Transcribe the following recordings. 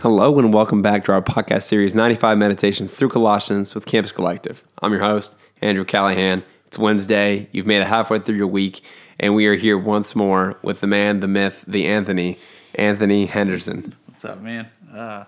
Hello and welcome back to our podcast series 95 Meditations through Colossians with Campus Collective. I'm your host, Andrew Callahan. It's Wednesday. You've made it halfway through your week, and we are here once more with the man, the myth, the Anthony, Anthony Henderson. What's up, man? Uh,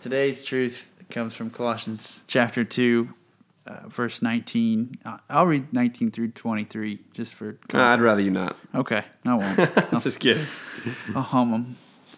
today's truth comes from Colossians chapter 2, uh, verse 19. Uh, I'll read 19 through 23 just for. I'd rather you not. Okay, I won't. I'll, Just kidding. I'll hum 'em.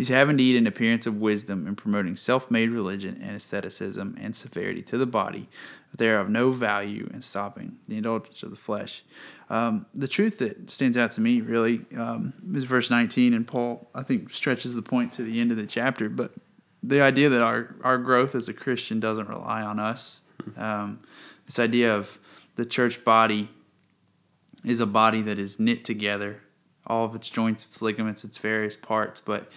These have indeed an appearance of wisdom in promoting self made religion and asceticism and severity to the body, but they are of no value in stopping the indulgence of the flesh. Um, the truth that stands out to me really um, is verse 19, and Paul, I think, stretches the point to the end of the chapter. But the idea that our, our growth as a Christian doesn't rely on us, um, this idea of the church body is a body that is knit together, all of its joints, its ligaments, its various parts, but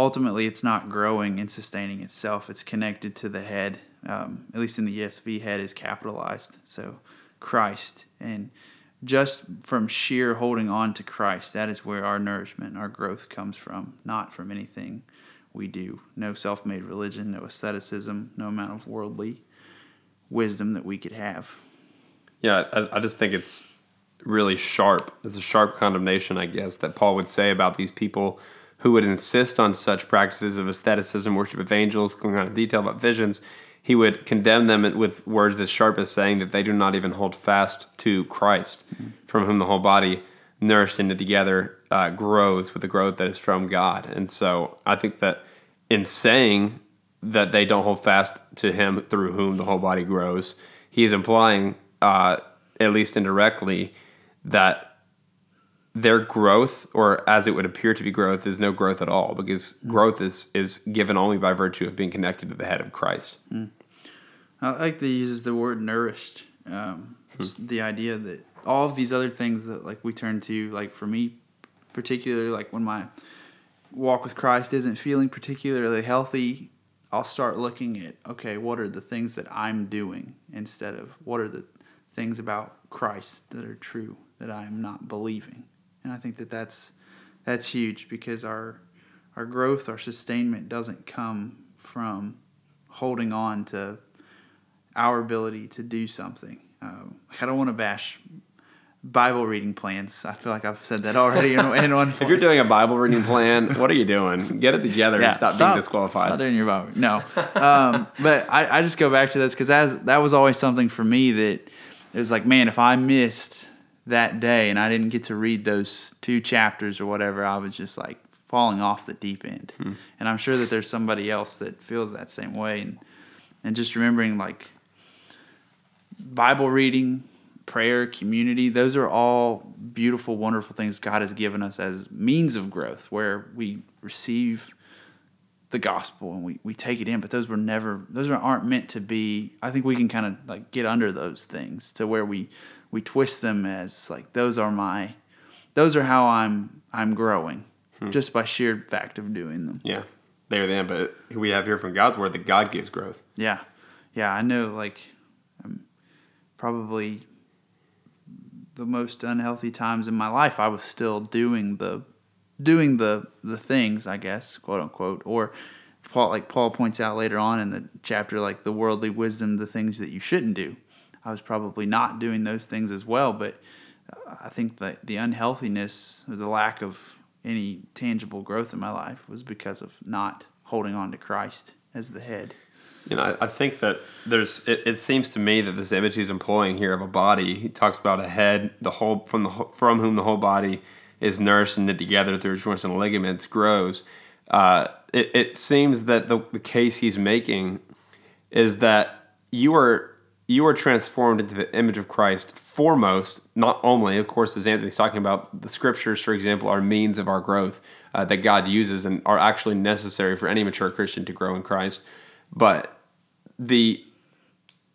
ultimately it's not growing and sustaining itself. It's connected to the head. Um, at least in the ESV, head is capitalized. So Christ. And just from sheer holding on to Christ, that is where our nourishment, our growth comes from, not from anything we do. No self made religion, no asceticism, no amount of worldly wisdom that we could have. Yeah, I, I just think it's really sharp. It's a sharp condemnation, I guess, that Paul would say about these people who would insist on such practices of asceticism, worship of angels, going on in detail about visions. He would condemn them with words as sharp as saying that they do not even hold fast to Christ, from whom the whole body, nourished knit together, uh, grows with the growth that is from God. And so I think that in saying that they don't hold fast to Him through whom the whole body grows, he is implying, uh, at least indirectly, that their growth, or as it would appear to be growth, is no growth at all because hmm. growth is is given only by virtue of being connected to the head of Christ. Hmm. I like to use the word nourished. Um, hmm. just the idea that all of these other things that like we turn to, like for me, particularly like when my walk with Christ isn't feeling particularly healthy, I'll start looking at okay, what are the things that I'm doing instead of what are the things about Christ that are true that I'm not believing, and I think that that's that's huge because our our growth, our sustainment doesn't come from holding on to our ability to do something. Um, I don't want to bash Bible reading plans. I feel like I've said that already in, in one. If you're doing a Bible reading plan, what are you doing? Get it together and stop, being disqualified. Stop doing your Bible. No, um, but I, I just go back to this because that was always something for me that it was like, man, if I missed that day and I didn't get to read those two chapters or whatever, I was just like falling off the deep end. Hmm. And I'm sure that there's somebody else that feels that same way. And and just remembering like Bible reading, prayer, community, those are all beautiful, wonderful things God has given us as means of growth where we receive the gospel and we, we take it in, but those were never those aren't meant to be I think we can kind of like get under those things to where we we twist them as like those are my those are how I'm I'm growing just by sheer fact of doing them. Yeah, there then. But we have here from God's word that God gives growth. Yeah. Yeah, I know like um, probably the most unhealthy times in my life I was still doing the doing the the things, I guess, quote unquote, or Paul like Paul points out later on in the chapter like the worldly wisdom, the things that you shouldn't do. I was probably not doing those things as well, but I think that the unhealthiness or the lack of any tangible growth in my life was because of not holding on to Christ as the head. You know, I, I think that there's. It, it seems to me that this image he's employing here of a body. He talks about a head, the whole from the from whom the whole body is nourished and knit together through joints and ligaments grows. Uh, it, it seems that the, the case he's making is that you are you are transformed into the image of Christ foremost, not only, of course, as Anthony's talking about, the scriptures, for example, are means of our growth uh, that God uses and are actually necessary for any mature Christian to grow in Christ. But the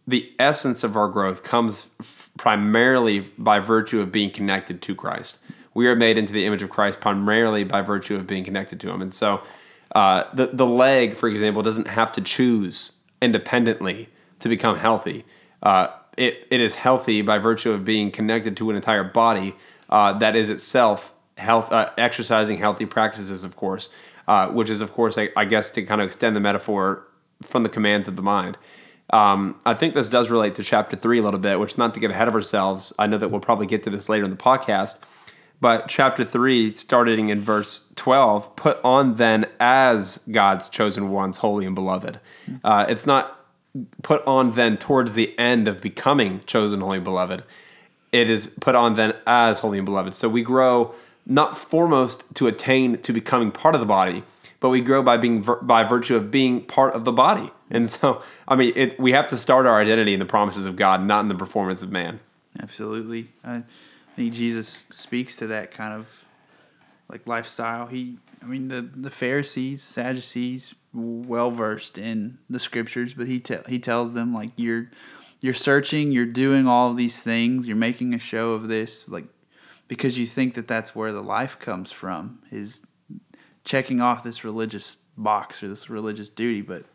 the essence of our growth comes f- primarily by virtue of being connected to Christ. We are made into the image of Christ primarily by virtue of being connected to Him, and so uh, the the leg, for example, doesn't have to choose independently to become healthy. Uh, it it is healthy by virtue of being connected to an entire body uh, that is itself health uh, exercising healthy practices, of course, uh, which is of course I, I guess to kind of extend the metaphor from the commands of the mind. Um, I think this does relate to chapter three a little bit, which not to get ahead of ourselves. I know that we'll probably get to this later in the podcast, but chapter three, starting in verse twelve, put on then as God's chosen ones, holy and beloved. Uh, it's not put on then towards the end of becoming chosen, holy, and beloved. It is put on then as holy and beloved. So we grow not foremost to attain to becoming part of the body, but we grow by being by virtue of being part of the body. And so, I mean, it, we have to start our identity in the promises of God, not in the performance of man. Absolutely. I think Jesus speaks to that kind of like lifestyle. He, I mean, the, the Pharisees, Sadducees, well versed in the scriptures, but he te- he tells them like you're you're searching, you're doing all of these things, you're making a show of this, like because you think that that's where the life comes from is checking off this religious box or this religious duty, but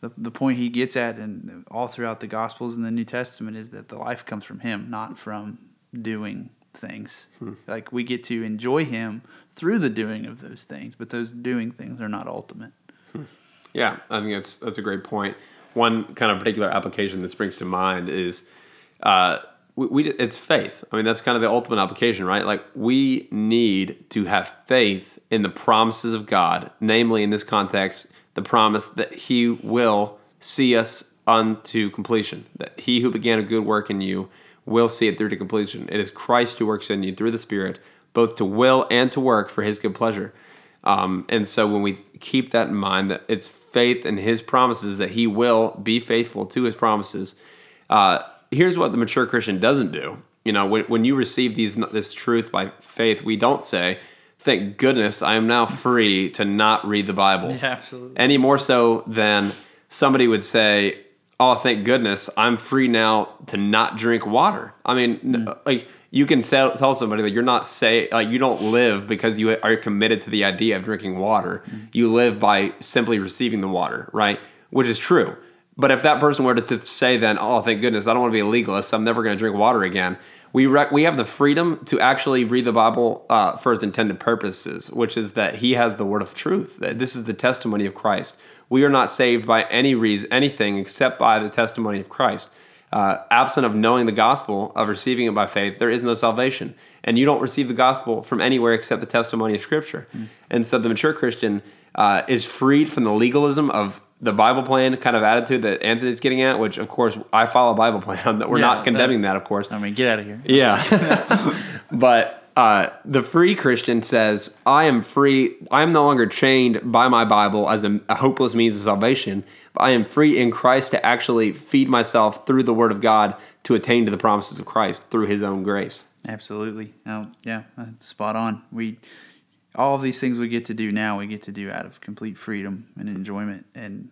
the, the point he gets at and all throughout the gospels and the new testament is that the life comes from him not from doing things. Hmm. Like we get to enjoy him through the doing of those things but those doing things are not ultimate Yeah, I think that's that's a great point. One kind of particular application that springs to mind is uh, we, we it's faith. I mean, that's kind of the ultimate application, right? Like we need to have faith in the promises of God, namely in this context, the promise that He will see us unto completion. That He who began a good work in you will see it through to completion. It is Christ who works in you through the Spirit, both to will and to work for His good pleasure. Um, and so when we keep that in mind, that it's faith in His promises that He will be faithful to His promises. Uh, here's what the mature Christian doesn't do. You know, when, when you receive these this truth by faith, we don't say, "Thank goodness I am now free to not read the Bible." absolutely Any more so than somebody would say, "Oh, thank goodness I'm free now to not drink water." I mean, n- mm. like you can tell, tell somebody that you're not say like you don't live because you are committed to the idea of drinking water. Mm. You live by simply receiving the water, right? Which is true. But if that person were to, to say then, "Oh, thank goodness I don't want to be a legalist. I'm never going to drink water again." We rec- we have the freedom to actually read the Bible uh, for its intended purposes, which is that He has the word of truth. That this is the testimony of Christ. We are not saved by any reason, anything except by the testimony of Christ. Uh, absent of knowing the gospel, of receiving it by faith, there is no salvation. And you don't receive the gospel from anywhere except the testimony of Scripture. And so the mature Christian uh, is freed from the legalism of the Bible plan kind of attitude that Anthony's getting at, which, of course, I follow Bible plan. That we're Yeah, not condemning that, of course. i mean get out of here Yeah. but uh, the free Christian says, I am free. I am no longer chained by my Bible as a, a hopeless means of salvation, but I am free in Christ to actually feed myself through the Word of God to attain to the promises of Christ through His own grace. Absolutely. Oh, yeah, spot on. We all of these things we get to do now, we get to do out of complete freedom and enjoyment, and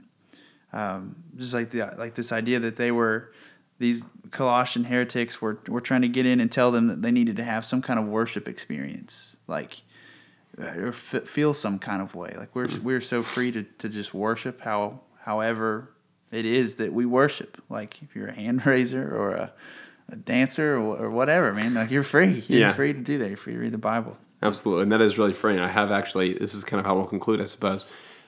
um, just like the like this idea that they were these Colossian heretics were were trying to get in and tell them that they needed to have some kind of worship experience, like or f- feel some kind of way. Like we're we're so free to, to just worship how however it is that we worship. Like if you're a hand raiser or a, a dancer or, or whatever, man, like you're free. You're Yeah. free to do that. You're free to read the Bible. Absolutely, and that is really freeing. I have actually. This is kind of how we'll conclude, I suppose.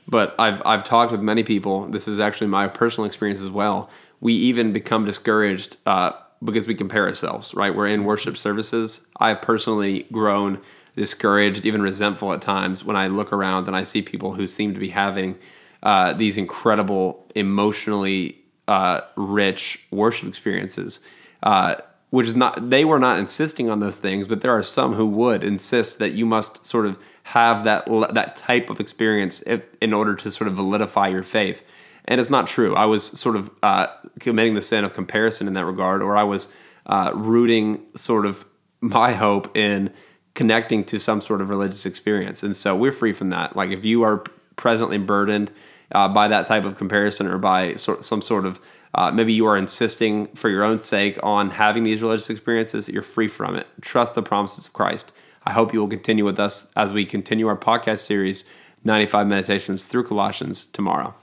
But I've I've talked with many people. This is actually my personal experience as well. We even become discouraged uh, because we compare ourselves. Right, we're in worship services. I've personally grown discouraged, even resentful at times when I look around and I see people who seem to be having uh, these incredible, emotionally uh, rich worship experiences. Uh, which is not they were not insisting on those things, but there are some who would insist that you must sort of have that that type of experience if, in order to sort of validify your faith. And it's not true. I was sort of uh, committing the sin of comparison in that regard, or I was uh, rooting sort of my hope in connecting to some sort of religious experience. And so we're free from that. Like if you are presently burdened uh, by that type of comparison or by sort, some sort of uh, maybe you are insisting for your own sake on having these religious experiences, you're free from it. Trust the promises of Christ. I hope you will continue with us as we continue our podcast series, 95 Meditations through Colossians, tomorrow.